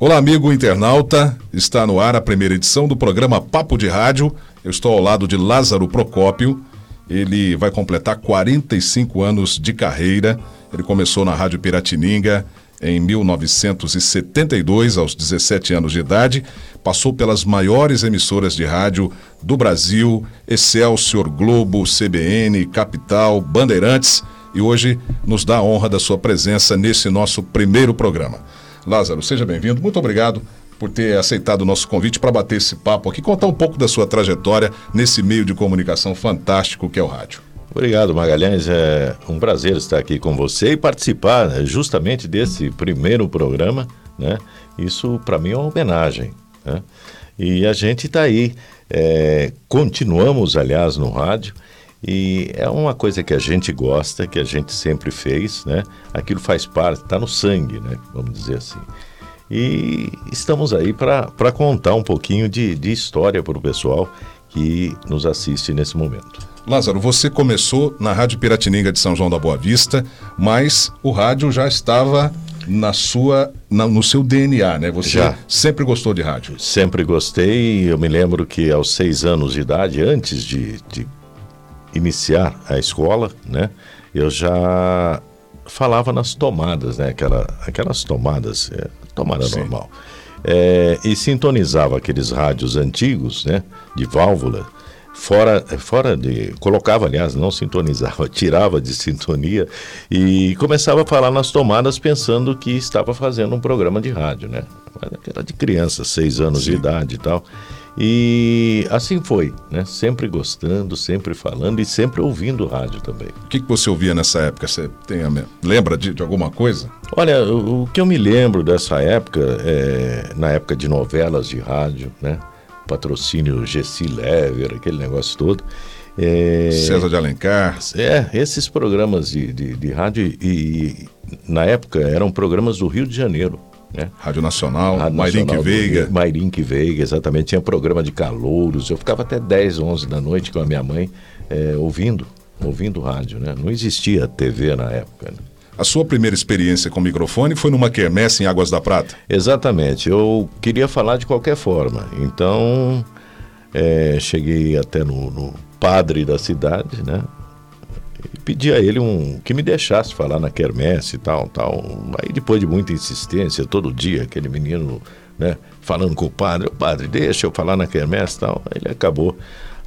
Olá, amigo internauta. Está no ar a primeira edição do programa Papo de Rádio. Eu estou ao lado de Lázaro Procópio. Ele vai completar 45 anos de carreira. Ele começou na Rádio Piratininga em 1972, aos 17 anos de idade. Passou pelas maiores emissoras de rádio do Brasil: Excelsior, Globo, CBN, Capital, Bandeirantes. E hoje nos dá a honra da sua presença nesse nosso primeiro programa. Lázaro, seja bem-vindo. Muito obrigado por ter aceitado o nosso convite para bater esse papo aqui, contar um pouco da sua trajetória nesse meio de comunicação fantástico que é o rádio. Obrigado, Magalhães. É um prazer estar aqui com você e participar né, justamente desse primeiro programa. Né? Isso, para mim, é uma homenagem. Né? E a gente está aí. É, continuamos, aliás, no rádio. E é uma coisa que a gente gosta, que a gente sempre fez, né? Aquilo faz parte, está no sangue, né? Vamos dizer assim. E estamos aí para contar um pouquinho de, de história para o pessoal que nos assiste nesse momento. Lázaro, você começou na Rádio Piratininga de São João da Boa Vista, mas o rádio já estava na sua, na, no seu DNA, né? Você já. sempre gostou de rádio? Sempre gostei. Eu me lembro que aos seis anos de idade, antes de, de iniciar a escola, né, eu já falava nas tomadas, né, aquela, aquelas tomadas, é, tomada Sim. normal, é, e sintonizava aqueles rádios antigos, né, de válvula, fora, fora de. colocava, aliás, não sintonizava, tirava de sintonia e começava a falar nas tomadas pensando que estava fazendo um programa de rádio, né? Era de criança, seis anos Sim. de idade e tal. E assim foi, né? Sempre gostando, sempre falando e sempre ouvindo rádio também. O que, que você ouvia nessa época? Você tem a... lembra de, de, alguma coisa? Olha, o, o, que eu me lembro dessa época, é, na época de novelas de rádio, né? Patrocínio Gessi Lever, aquele negócio todo. É, César de Alencar. É, esses programas de, de, de rádio e, e na época eram programas do Rio de Janeiro. Né? Rádio Nacional, Rádio Mairink Veiga. Mairink Veiga, exatamente. Tinha programa de calouros. Eu ficava até 10, 11 da noite com a minha mãe é, ouvindo, ouvindo rádio. Né? Não existia TV na época. Né? A sua primeira experiência com microfone foi numa quermesse em Águas da Prata? Exatamente. Eu queria falar de qualquer forma. Então, é, cheguei até no, no padre da cidade, né? e pedi a ele um que me deixasse falar na quermesse e tal, tal. Aí depois de muita insistência, todo dia aquele menino, né, falando com o padre, o padre, deixa eu falar na quermesse e tal. Ele acabou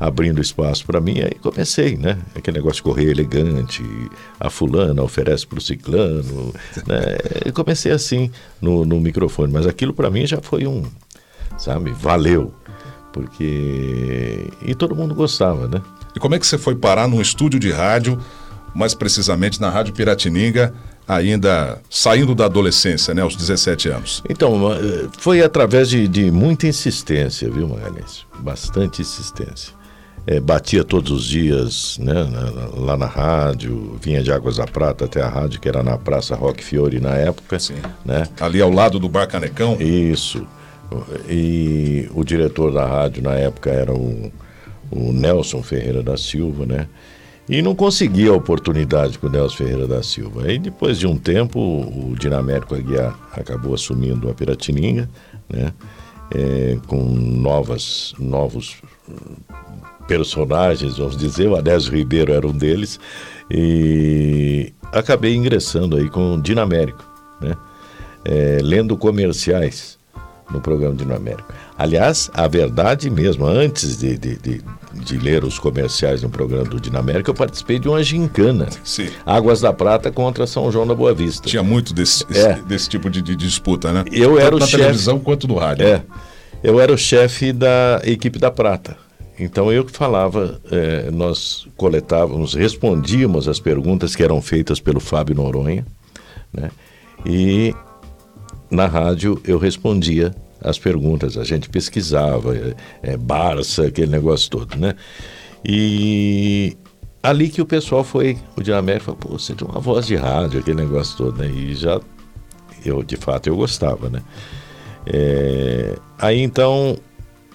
abrindo espaço para mim, aí comecei, né? Aquele negócio de correr elegante, a fulana oferece para o ciclano, né? Eu comecei assim no, no microfone, mas aquilo para mim já foi um, sabe, valeu, porque e todo mundo gostava, né? E como é que você foi parar num estúdio de rádio, mais precisamente na Rádio Piratininga, ainda saindo da adolescência, né, aos 17 anos? Então, foi através de, de muita insistência, viu, Magalhães? Bastante insistência. É, batia todos os dias né, lá na rádio, vinha de Águas da Prata até a rádio, que era na Praça Roque Fiore na época. Sim. Né? Ali ao lado do Bar Canecão? Isso. E o diretor da rádio na época era o o Nelson Ferreira da Silva, né? E não consegui a oportunidade com o Nelson Ferreira da Silva. Aí depois de um tempo, o Dinamérico Aguiar acabou assumindo a Piratininga, né? É, com novas, novos personagens, vamos dizer, o Adésio Ribeiro era um deles, e acabei ingressando aí com o Dinamérico, né? É, lendo comerciais no programa Dinamérico. Aliás, a verdade mesmo, antes de, de, de, de, ler os comerciais no programa do Dinamérica, eu participei de uma gincana. Sim. Águas da Prata contra São João da Boa Vista. Tinha muito desse, é. desse tipo de, de, disputa, né? Eu Tanto era o na chefe, televisão quanto no rádio. É. Eu era o chefe da equipe da Prata. Então eu que falava, é, nós coletávamos, respondíamos as perguntas que eram feitas pelo Fábio Noronha, né? E na rádio eu respondia as perguntas, a gente pesquisava, é, Barça, aquele negócio todo, né? E ali que o pessoal foi, o Dinamérico falou, pô, você tem uma voz de rádio, aquele negócio todo, né? E já, eu, de fato, eu gostava, né? É, aí então,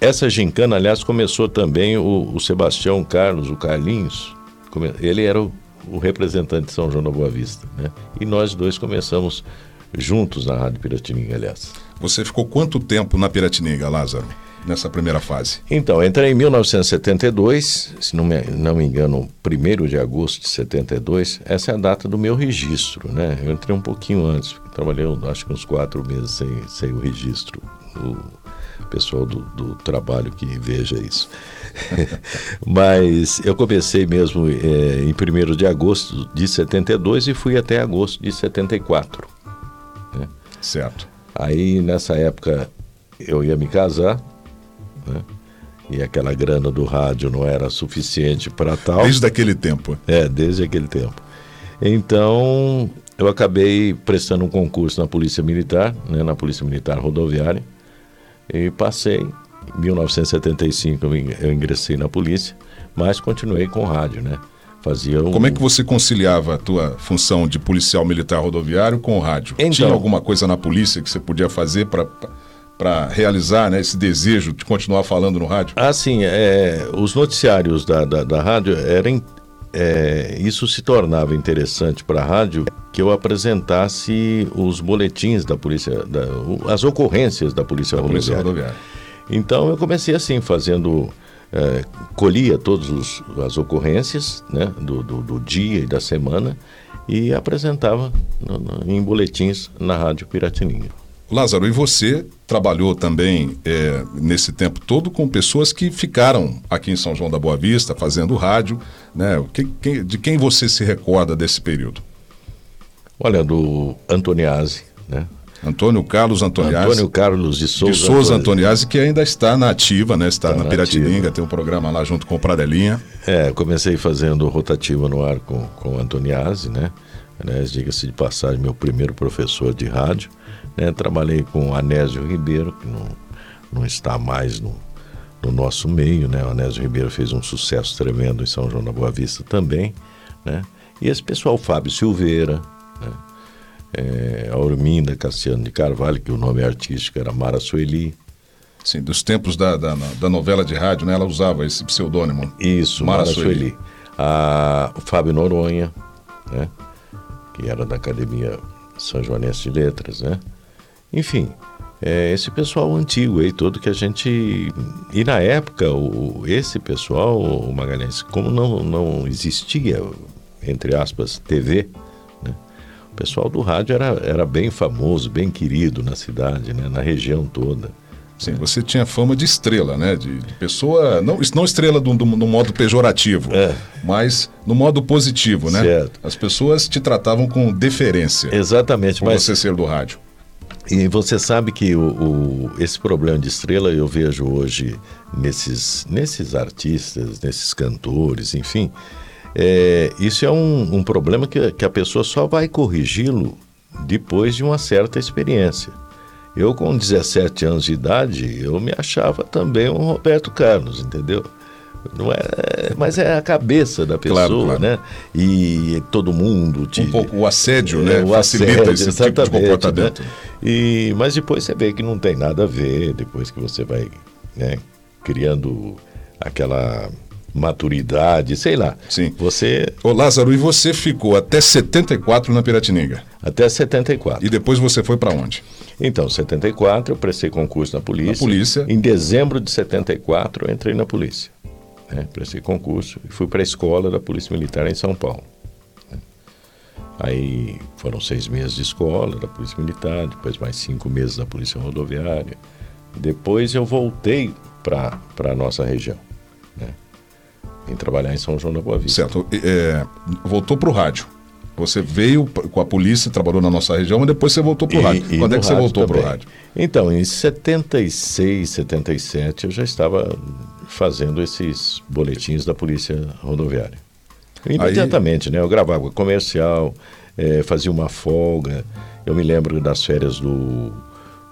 essa gincana, aliás, começou também o, o Sebastião Carlos, o Carlinhos, ele era o, o representante de São João da Boa Vista, né? E nós dois começamos juntos na Rádio Piratininga, aliás. Você ficou quanto tempo na Piratininga, Lázaro, nessa primeira fase? Então, entrei em 1972, se não me, não me engano, 1 de agosto de 72, essa é a data do meu registro, né? Eu entrei um pouquinho antes, trabalhei acho que uns quatro meses sem, sem o registro. O pessoal do, do trabalho que veja isso. Mas eu comecei mesmo é, em 1 de agosto de 72 e fui até agosto de 74. Né? Certo. Aí nessa época eu ia me casar, né? e aquela grana do rádio não era suficiente para tal. Desde aquele tempo. É, desde aquele tempo. Então eu acabei prestando um concurso na Polícia Militar, né, na Polícia Militar Rodoviária, e passei. Em 1975 eu ingressei na polícia, mas continuei com o rádio, né? Fazia um... Como é que você conciliava a tua função de policial militar rodoviário com o rádio? Então, Tinha alguma coisa na polícia que você podia fazer para para realizar né, esse desejo de continuar falando no rádio? Ah, sim. É, os noticiários da, da, da rádio eram. É, isso se tornava interessante para a rádio que eu apresentasse os boletins da polícia, da, as ocorrências da polícia, da rodoviária. polícia rodoviária. Então eu comecei assim, fazendo. É, colhia todas as ocorrências né, do, do, do, dia e da semana e apresentava no, no, em boletins na Rádio Piratininga. Lázaro, e você trabalhou também é, nesse tempo todo com pessoas que ficaram aqui em São João da Boa Vista fazendo rádio, né? De quem você se recorda desse período? Olha, do Antoniazzi, né? Antônio Carlos Antoniazzi. Antônio Carlos de Souza. De Souza Antoniazzi, que ainda está na ativa, né? Está, está na Piratininga, tem um programa lá junto com o Pradelinha. É, comecei fazendo rotativa no ar com, com o Antoniazzi, né? Aliás, diga-se de passagem, meu primeiro professor de rádio. Né? Trabalhei com o Anésio Ribeiro, que não, não está mais no, no nosso meio, né? O Anésio Ribeiro fez um sucesso tremendo em São João da Boa Vista também, né? E esse pessoal, Fábio Silveira, né? é, a Orminda Cassiano de Carvalho, que o nome artístico era Mara Sueli. Sim, dos tempos da, da, da, novela de rádio, né? Ela usava esse pseudônimo. Isso, Mara, Mara Sueli. Sueli. A, o Fábio Noronha, né? Que era da Academia São Joanense de Letras, né? Enfim, é, esse pessoal antigo aí todo que a gente... E na época, o, esse pessoal, o Magalhães, como não, não existia, entre aspas, TV, o pessoal do rádio era, era bem famoso, bem querido na cidade, né? na região toda. Sim, você tinha fama de estrela, né? De, de pessoa, não, não estrela do, do, no modo pejorativo, é. mas no modo positivo, né? Certo. As pessoas te tratavam com deferência. Exatamente. Por mas... você ser do rádio. E você sabe que o, o, esse problema de estrela eu vejo hoje nesses, nesses artistas, nesses cantores, enfim, é, isso é um, um problema que, que a pessoa só vai corrigi-lo depois de uma certa experiência. Eu, com 17 anos de idade, eu me achava também um Roberto Carlos, entendeu? Não é, mas é a cabeça da pessoa, claro, claro. né? E todo mundo te, um pouco o assédio, né? É, o Facilita assédio, esse tipo de comportamento. Né? E mas depois você vê que não tem nada a ver, depois que você vai, né, criando aquela maturidade, sei lá. Sim. Você. Ô Lázaro, e você ficou até 74 na Piratininga? Até 74. E depois você foi para onde? Então, 74 eu prestei concurso na polícia. Na polícia. Em dezembro de 74 eu entrei na polícia. Né? Prestei concurso e fui para a escola da Polícia Militar em São Paulo. Né? Aí foram seis meses de escola da Polícia Militar, depois mais cinco meses da Polícia Rodoviária. Depois eu voltei para a nossa região. Né? em trabalhar em São João da Boa Vista. Certo. É, voltou para o rádio. Você veio com a polícia, trabalhou na nossa região, mas depois você voltou para o rádio. Quando é que você voltou para o rádio? Então, em 76, 77, eu já estava fazendo esses boletins da Polícia Rodoviária. Imediatamente, Aí... né? Eu gravava comercial, é, fazia uma folga. Eu me lembro das férias do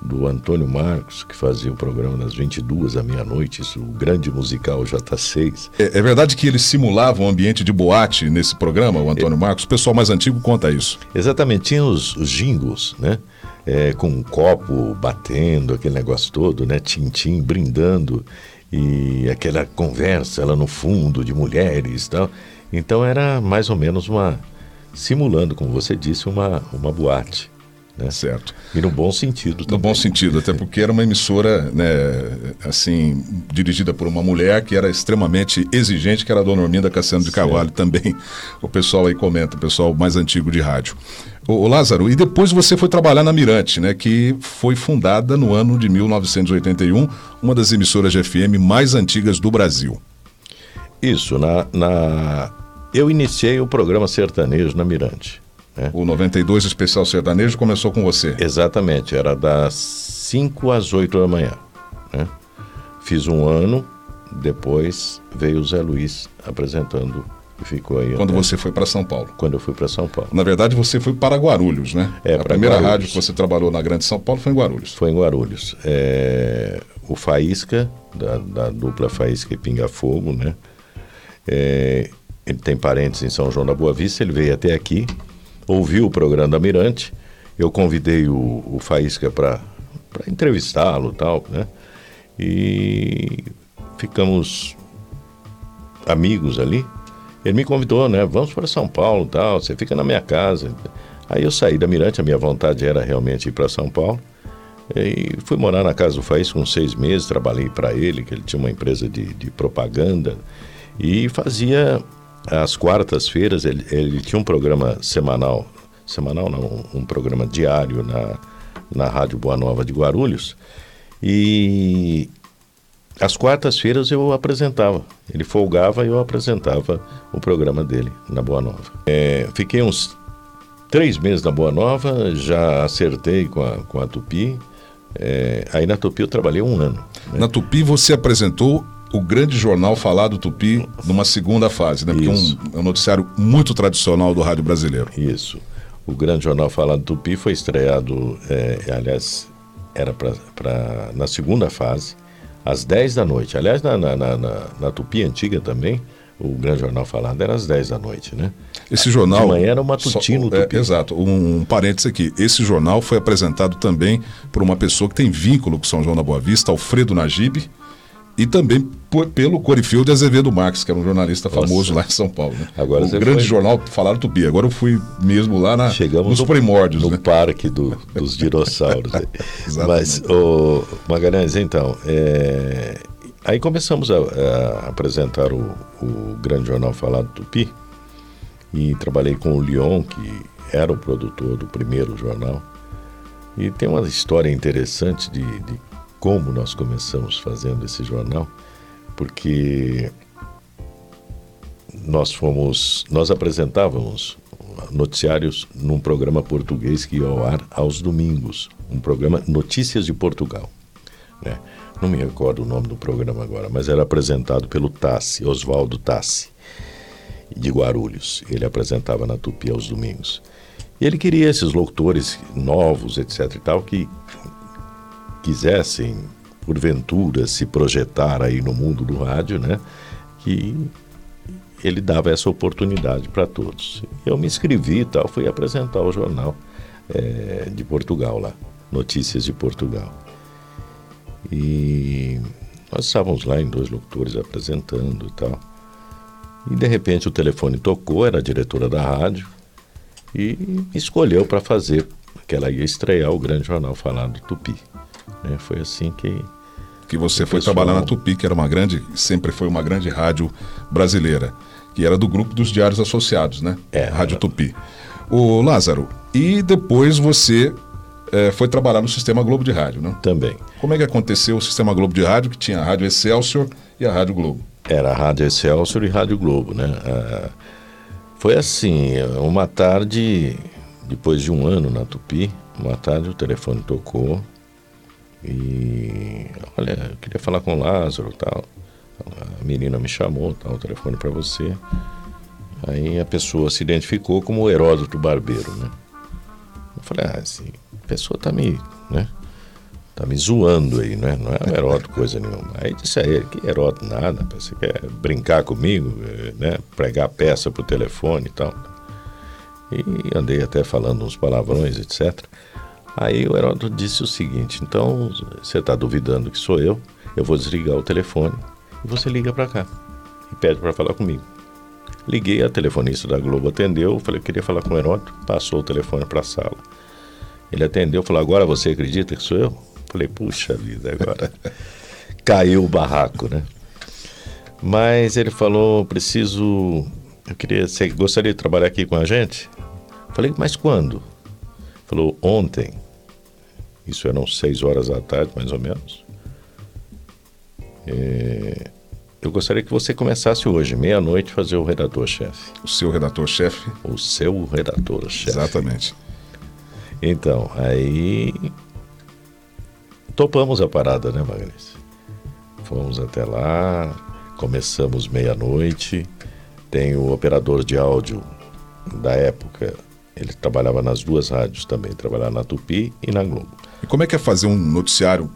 do Antônio Marcos, que fazia o programa das 22 à meia-noite, isso, o grande musical J6. É, é, verdade que ele simulava um ambiente de boate nesse programa, o Antônio é, Marcos? O pessoal mais antigo conta isso. Exatamente, tinha os, os jingles, né? É, com um copo batendo, aquele negócio todo, né? Tintim brindando e aquela conversa lá no fundo de mulheres e tal. Então era mais ou menos uma simulando, como você disse, uma, uma boate. Né? Certo. E no bom sentido No também. bom sentido, até porque era uma emissora, né, assim, dirigida por uma mulher que era extremamente exigente, que era a dona Orminda Cassiano de Carvalho também. O pessoal aí comenta, o pessoal mais antigo de rádio. Ô, Lázaro, e depois você foi trabalhar na Mirante, né, que foi fundada no ano de 1981, uma das emissoras de FM mais antigas do Brasil. Isso, na, na... eu iniciei o programa sertanejo na Mirante. Né? O 92 Especial Sertanejo começou com você. Exatamente, era das 5 às 8 da manhã. Né? Fiz um ano, depois veio o Zé Luiz apresentando e ficou aí. Quando até- você foi para São Paulo. Quando eu fui para São Paulo. Na verdade, você foi para Guarulhos, né? É, a primeira Guarulhos. rádio que você trabalhou na Grande São Paulo foi em Guarulhos. Foi em Guarulhos. É, o Faísca, da, da dupla Faísca e Pinga Fogo, né? É, ele tem parentes em São João da Boa Vista, ele veio até aqui, ouviu o programa da Mirante, eu convidei o, o Faísca para entrevistá-lo tal, né? E ficamos amigos ali. Ele me convidou, né? Vamos para São Paulo, tal. Você fica na minha casa. Aí eu saí da Mirante. A minha vontade era realmente ir para São Paulo. E fui morar na casa do Faísca com seis meses. Trabalhei para ele, que ele tinha uma empresa de, de propaganda e fazia às quartas-feiras. Ele, ele tinha um programa semanal, semanal não, um programa diário na na rádio Boa Nova de Guarulhos. E às quartas-feiras eu apresentava. Ele folgava e eu apresentava o programa dele na Boa Nova. É, fiquei uns três meses na Boa Nova, já acertei com a, com a Tupi. É, aí na Tupi eu trabalhei um ano. né? Na Tupi você apresentou o grande jornal falado Tupi numa segunda fase, né? Porque é Isso. um, é um noticiário muito tradicional do rádio brasileiro. Isso. O grande jornal falado Tupi foi estreado, é, aliás, era para na segunda fase, às 10 da noite. Aliás, na, na, na, na- Tupi antiga também, o grande jornal falado era às 10 da noite, né? Esse jornal. De manhã era o matutino só- é, Tupi. exato. Um, um parênteses aqui. Esse jornal foi apresentado também por uma pessoa que tem vínculo com São João da Boa Vista, Alfredo Najib, e também por- pelo Corifeu de Azevedo Marques, que era um jornalista Nossa. famoso lá em São Paulo. né? Agora o você grande foi- jornal falado Tupi. Agora eu fui mesmo lá na, Chegamos nos no- primórdios, no né? parque do- dos dinossauros. Exatamente. Mas, o Magalhães, então, é, aí começamos a, a apresentar o, o grande jornal falado Tupi e trabalhei com o Leon, que era o produtor do primeiro jornal. E tem uma história interessante de, de como nós começamos fazendo esse jornal, porque nós fomos, nós apresentávamos noticiários num programa português que ia ao ar aos domingos, um programa Notícias de Portugal, né? Não me recordo o nome do programa agora, mas era apresentado pelo Tassi, Oswaldo Tassi, de Guarulhos. Ele apresentava na Tupi aos domingos. E ele queria esses locutores novos, etc e tal, que quisessem, porventura, se projetar aí no mundo do rádio, né? Que ele dava essa oportunidade para todos. Eu me inscrevi e tal, fui apresentar o jornal eh, de Portugal lá, Notícias de Portugal. E nós estávamos lá em dois locutores apresentando e tal. E de repente o telefone tocou, era a diretora da rádio, e escolheu para fazer, que ela ia estrear o grande jornal falado Tupi. Né? Foi assim que que você foi pessoal- trabalhar na Tupi, que era uma grande, sempre foi uma grande rádio brasileira, que era do grupo dos Diários Associados, né? É. Rádio Tupi. O Lázaro, e depois você eh, foi trabalhar no Sistema Globo de Rádio, né? também. Como é que aconteceu o Sistema Globo de Rádio, que tinha a Rádio Excelsior e a Rádio Globo? Era a Rádio Excelsior e Rádio Globo, né? Ah, foi assim, uma tarde, depois de um ano na Tupi, uma tarde o telefone tocou e, olha, eu queria falar com o Lázaro tal. A menina me chamou, tal, o telefone para você. Aí a pessoa se identificou como Heródoto Barbeiro, né? Eu falei, ah, esse a pessoa tá me, né? Tá me zoando aí, né? Não é Heródoto coisa nenhuma. Aí disse a ele, que Heródoto nada, você quer brincar comigo, né? Pregar peça pro telefone e tal. E andei até falando uns palavrões, etc. Aí o Heródoto disse o seguinte, então você está duvidando que sou eu, eu vou desligar o telefone e você liga para cá e pede para falar comigo. Liguei, a telefonista da Globo atendeu, falei que queria falar com o Heródoto, passou o telefone para a sala. Ele atendeu falou: Agora você acredita que sou eu? Falei: Puxa vida, agora caiu o barraco, né? Mas ele falou: Preciso. Eu queria. Você gostaria de trabalhar aqui com a gente? Falei: Mas quando? Falou: Ontem. Isso eram seis horas da tarde, mais ou menos. É, eu gostaria que você começasse hoje, meia-noite, fazer o redator-chefe. O seu redator-chefe? O seu redator-chefe. Exatamente. Então, aí topamos a parada, né, Magnício? Fomos até lá, começamos meia-noite. Tem o operador de áudio da época, ele trabalhava nas duas rádios também, trabalhava na Tupi e na Globo. E como é que é fazer um noticiário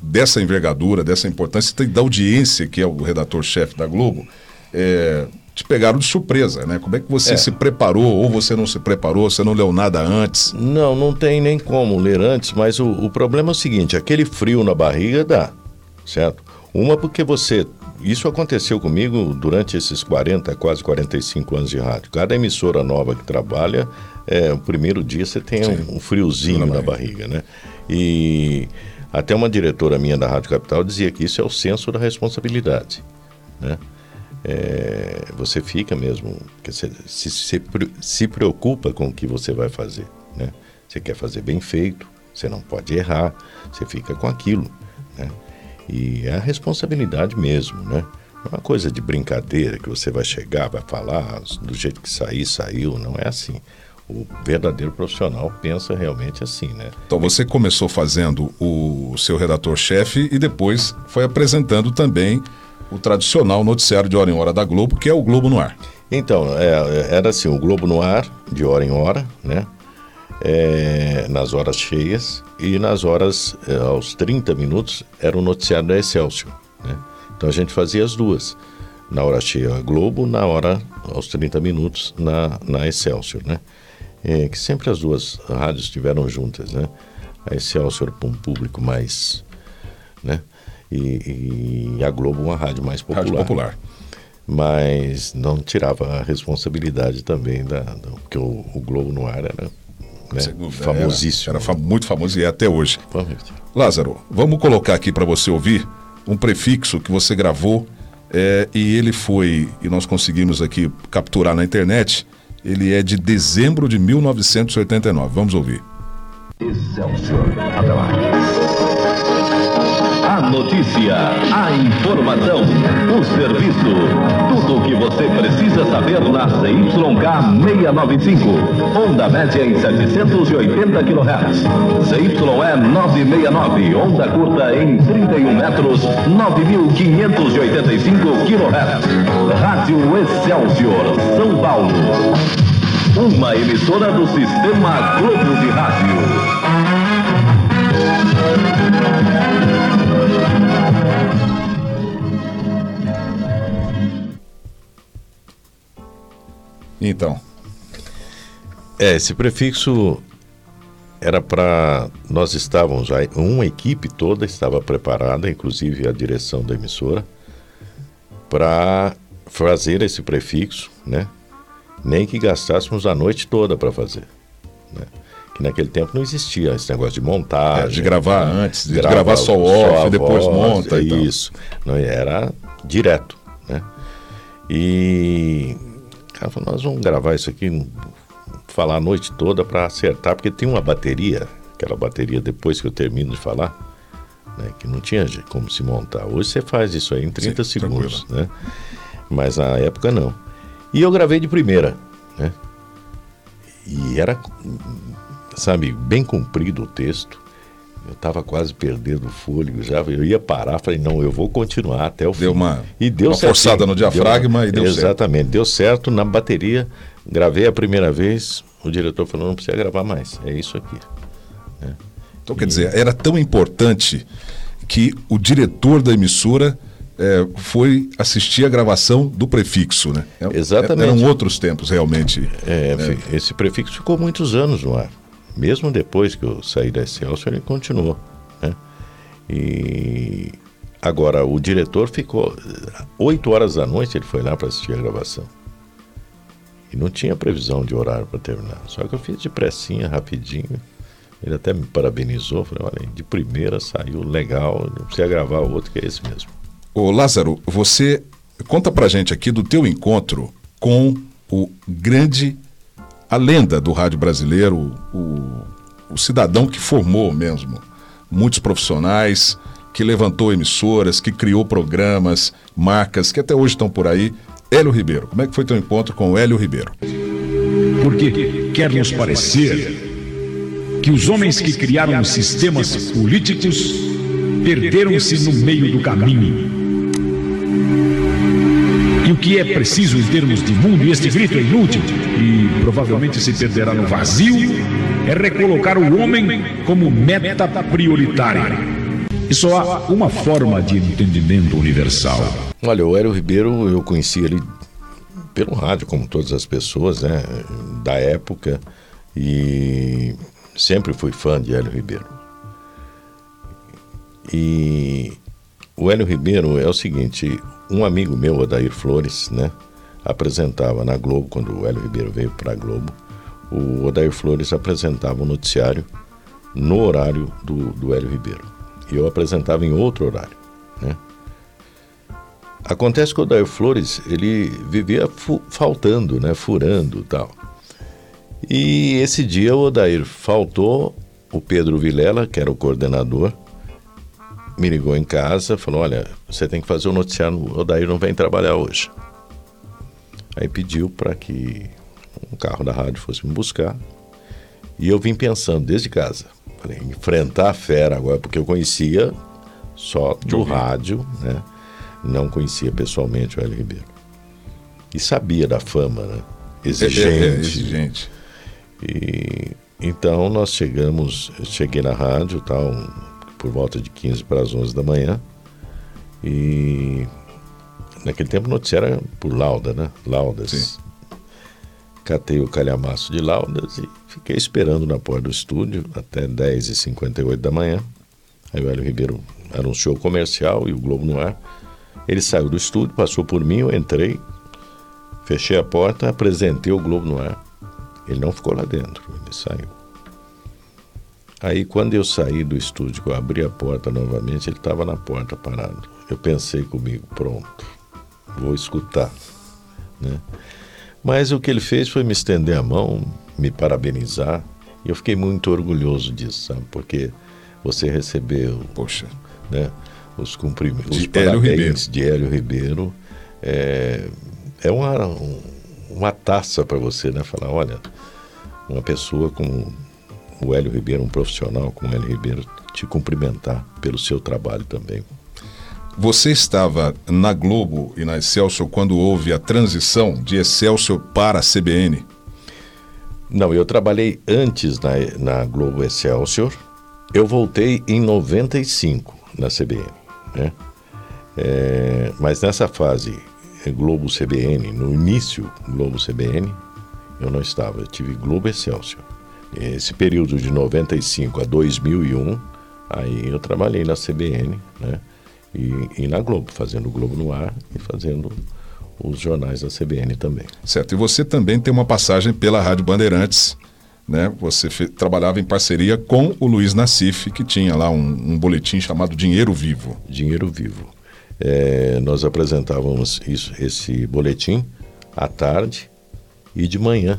dessa envergadura, dessa importância, da audiência que é o redator-chefe da Globo? É, te pegaram de surpresa, né? Como é que você é. se preparou ou você não se preparou, você não leu nada antes? Não, não tem nem como ler antes, mas o, o problema é o seguinte, aquele frio na barriga dá, certo? Uma porque você isso aconteceu comigo durante esses 40, quase 45 anos de rádio. Cada emissora nova que trabalha, é, o primeiro dia você tem um, um, friozinho na barriga, né? E até uma diretora minha da Rádio Capital dizia que isso é o senso da responsabilidade, né? É, você fica mesmo, você se, se, se preocupa com o que você vai fazer, né? Você quer fazer bem feito, você não pode errar, você fica com aquilo, né? E é a responsabilidade mesmo, né? Não é uma coisa de brincadeira que você vai chegar, vai falar, do jeito que sair, saiu, não é assim. O verdadeiro profissional pensa realmente assim, né? Então você começou fazendo o seu redator-chefe e depois foi apresentando também o tradicional noticiário de hora em hora da Globo, que é o Globo no Ar. Então, é, era assim, o Globo no Ar, de hora em hora, né? É, nas horas cheias e nas horas, é, aos 30 minutos, era o noticiário da Excelsior, né? Então a gente fazia as duas. Na hora cheia a Globo, na hora, aos 30 minutos, na, na Excelsior, né? É, que sempre as duas rádios estiveram juntas, né? A Excelsior para um público mais, né? e, e a Globo uma rádio mais popular. Rádio popular. Mas não tirava a responsabilidade também da, da porque o, o, Globo no ar era né, famosíssimo. Era, era muito famoso e é até hoje. Lázaro, vamos colocar aqui para você ouvir um prefixo que você gravou é, e ele foi, e nós conseguimos aqui capturar na internet, ele é de dezembro de 1989. Vamos ouvir. Excelsior. Até lá. A notícia, a informação, o serviço. Tudo o que você precisa saber na CYK 695. Onda média em 780 kHz. CYE 969. Onda curta em 31 metros, 9.585 kHz. Rádio Excelsior, São Paulo. Uma emissora do Sistema Globo de Rádio. Então. É, esse prefixo era para. Nós estávamos já. Uma equipe toda estava preparada, inclusive a direção da emissora, para fazer esse prefixo, né? Nem que gastássemos a noite toda para fazer. Né? Que naquele tempo não existia esse negócio de montar. É, de gravar antes, de gravar, gravar só off, depois voz, monta. Isso. Não, era direto. Né? E cara falou, nós vamos gravar isso aqui, falar a noite toda para acertar, porque tem uma bateria, aquela bateria depois que eu termino de falar, né, que não tinha como se montar. Hoje você faz isso aí em 30 Sim, segundos, né? Mas na época não. E eu gravei de primeira, né? E era, sabe, bem comprido o texto. Eu estava quase perdendo o fôlego já. Eu ia parar, falei, não, eu vou continuar até o fim. Deu uma, e deu uma forçada no diafragma deu, e deu exatamente, certo. Exatamente, deu certo na bateria. Gravei a primeira vez, o diretor falou, não precisa gravar mais, é isso aqui. É. Então, e... quer dizer, era tão importante que o diretor da emissora é, foi assistir a gravação do prefixo, né? É, Exatamente. Eram outros tempos, realmente. É, né? Esse prefixo ficou muitos anos no ar. Mesmo depois que eu saí da Excelsior, ele continuou. Né? E agora, o diretor ficou. Oito horas da noite ele foi lá para assistir a gravação. E não tinha previsão de horário para terminar. Só que eu fiz depressinha, rapidinho. Ele até me parabenizou, falei, olha, de primeira saiu legal, não precisa gravar outro que é esse mesmo. Ô Lázaro, você conta pra gente aqui do teu encontro com o grande, a lenda do rádio brasileiro, o, o cidadão que formou mesmo muitos profissionais, que levantou emissoras, que criou programas, marcas que até hoje estão por aí. Hélio Ribeiro, como é que foi teu encontro com o Hélio Ribeiro? Porque quer nos parecer que os homens que criaram os sistemas políticos perderam-se no meio do caminho. O que é preciso em termos de mundo, e este grito é inútil e provavelmente se perderá no vazio, é recolocar o homem como meta prioritária. E só há uma forma de entendimento universal. Olha, o Hélio Ribeiro, eu conheci ele pelo rádio, como todas as pessoas, né, da época, e sempre fui fã de Hélio Ribeiro. E o Hélio Ribeiro é o seguinte, um amigo meu, Adair Flores, né, apresentava na Globo, quando o Hélio Ribeiro veio para a Globo, o Odair Flores apresentava o noticiário no horário do, do Hélio Ribeiro. E eu apresentava em outro horário, né? Acontece que o Odair Flores, ele vivia faltando, né, furando tal. E esse dia o Odair faltou, o Pedro Vilela, que era o coordenador, me ligou em casa, falou: Olha, você tem que fazer o noticiário, o Odair não vem trabalhar hoje. Aí pediu para que um carro da rádio fosse me buscar. E eu vim pensando desde casa, falei, enfrentar a fera agora, porque eu conhecia só do rádio, né? Não conhecia pessoalmente o Hélio Ribeiro. E sabia da fama, né? Exigente. É, é, exigente. E então nós chegamos, eu cheguei na rádio, tal, por volta de 15 para as 11 da manhã. E naquele tempo o noticiário era por lauda, né? Laudas. Sim. Catei o calhamaço de laudas e fiquei esperando na porta do estúdio até 10h58 da manhã. Aí o Hélio Ribeiro anunciou o comercial e o Globo no ar. Ele saiu do estúdio, passou por mim, eu entrei, fechei a porta, apresentei o Globo no ar. Ele não ficou lá dentro, ele saiu. Aí, quando eu saí do estúdio, eu abri a porta novamente, ele estava na porta parado. Eu pensei comigo, pronto, vou escutar. Né? Mas o que ele fez foi me estender a mão, me parabenizar, e eu fiquei muito orgulhoso disso, sabe? Porque você recebeu Poxa. Né, os cumprimentos, os parabéns de Hélio Ribeiro. É, é uma, uma taça para você, né? Falar, olha, uma pessoa como o Hélio Ribeiro, um profissional como o Hélio Ribeiro, te cumprimentar pelo seu trabalho também. Você estava na Globo e na Excelsior quando houve a transição de Excelsior para a CBN? Não, eu trabalhei antes na, na Globo Excelsior. Eu voltei em 95 na CBN, né? É, mas nessa fase Globo CBN, no início Globo CBN, eu não estava, eu tive Globo Excelsior. Esse período de 95 a 2001, aí eu trabalhei na CBN, né? E, e na Globo, fazendo o Globo no ar e fazendo os jornais da CBN também. Certo. E você também tem uma passagem pela Rádio Bandeirantes, né? Você trabalhava em parceria com o Luiz Nassif, que tinha lá um, um boletim chamado Dinheiro Vivo. Dinheiro Vivo. É, nós apresentávamos isso, esse boletim à tarde e de manhã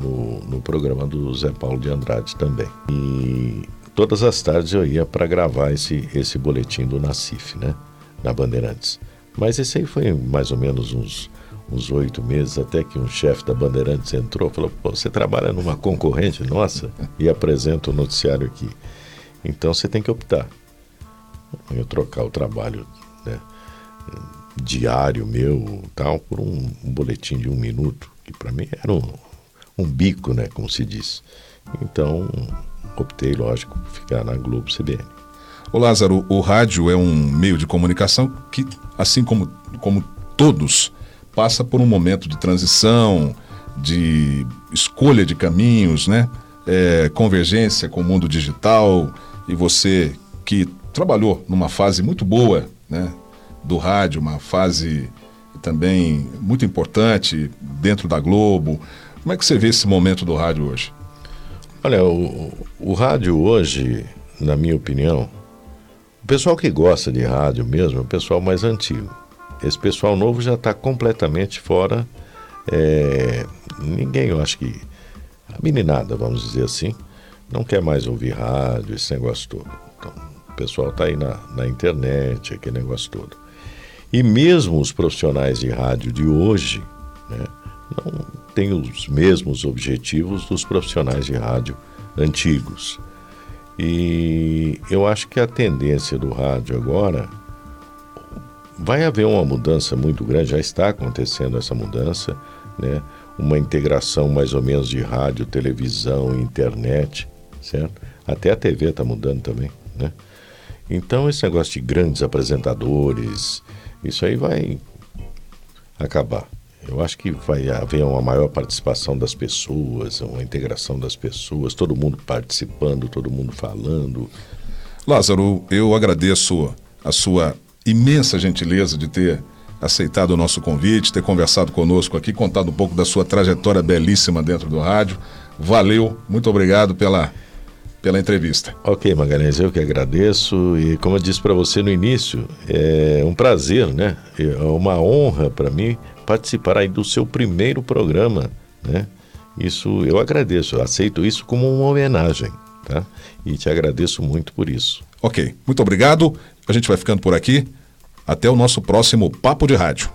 no, no programa do Zé Paulo de Andrade também. E todas as tardes eu ia para gravar esse, esse boletim do Nacif, né, na Bandeirantes. Mas esse aí foi mais ou menos uns uns oito meses, até que um chefe da Bandeirantes entrou e falou: você trabalha numa concorrente nossa e apresenta o noticiário aqui. Então você tem que optar. Eu trocar o trabalho né, diário meu tal por um, um, boletim de um minuto, que para mim era um, um bico, né, como se diz. Então, optei, lógico, por ficar na Globo CBN. O Lázaro, o rádio é um meio de comunicação que, assim como, como todos, passa por um momento de transição, de escolha de caminhos, né? É, convergência com o mundo digital. E você que trabalhou numa fase muito boa, né? Do rádio, uma fase também muito importante dentro da Globo. Como é que você vê esse momento do rádio hoje? Olha, o, o rádio hoje, na minha opinião, o pessoal que gosta de rádio mesmo é o pessoal mais antigo. Esse pessoal novo já está completamente fora. É, ninguém, eu acho que. A meninada, vamos dizer assim, não quer mais ouvir rádio, esse negócio todo. Então, o pessoal está aí na, na internet, aquele negócio todo. E mesmo os profissionais de rádio de hoje né, não têm os mesmos objetivos dos profissionais de rádio antigos. E eu acho que a tendência do rádio agora vai haver uma mudança muito grande, já está acontecendo essa mudança, né? uma integração mais ou menos de rádio, televisão, internet, certo? Até a TV está mudando também, né? Então esse negócio de grandes apresentadores, isso aí vai acabar. Eu acho que vai haver uma maior participação das pessoas, uma integração das pessoas, todo mundo participando, todo mundo falando. Lázaro, eu agradeço a sua imensa gentileza de ter aceitado o nosso convite, ter conversado conosco aqui, contado um pouco da sua trajetória belíssima dentro do rádio. Valeu, muito obrigado pela, pela entrevista. Ok, Magalhães, eu que agradeço e como eu disse para você no início, é um prazer, né? É uma honra para mim participar aí do seu primeiro programa, né? Isso eu agradeço, eu aceito isso como uma homenagem, tá? E te agradeço muito por isso. Ok, muito obrigado. A gente vai ficando por aqui. Até o nosso próximo Papo de Rádio.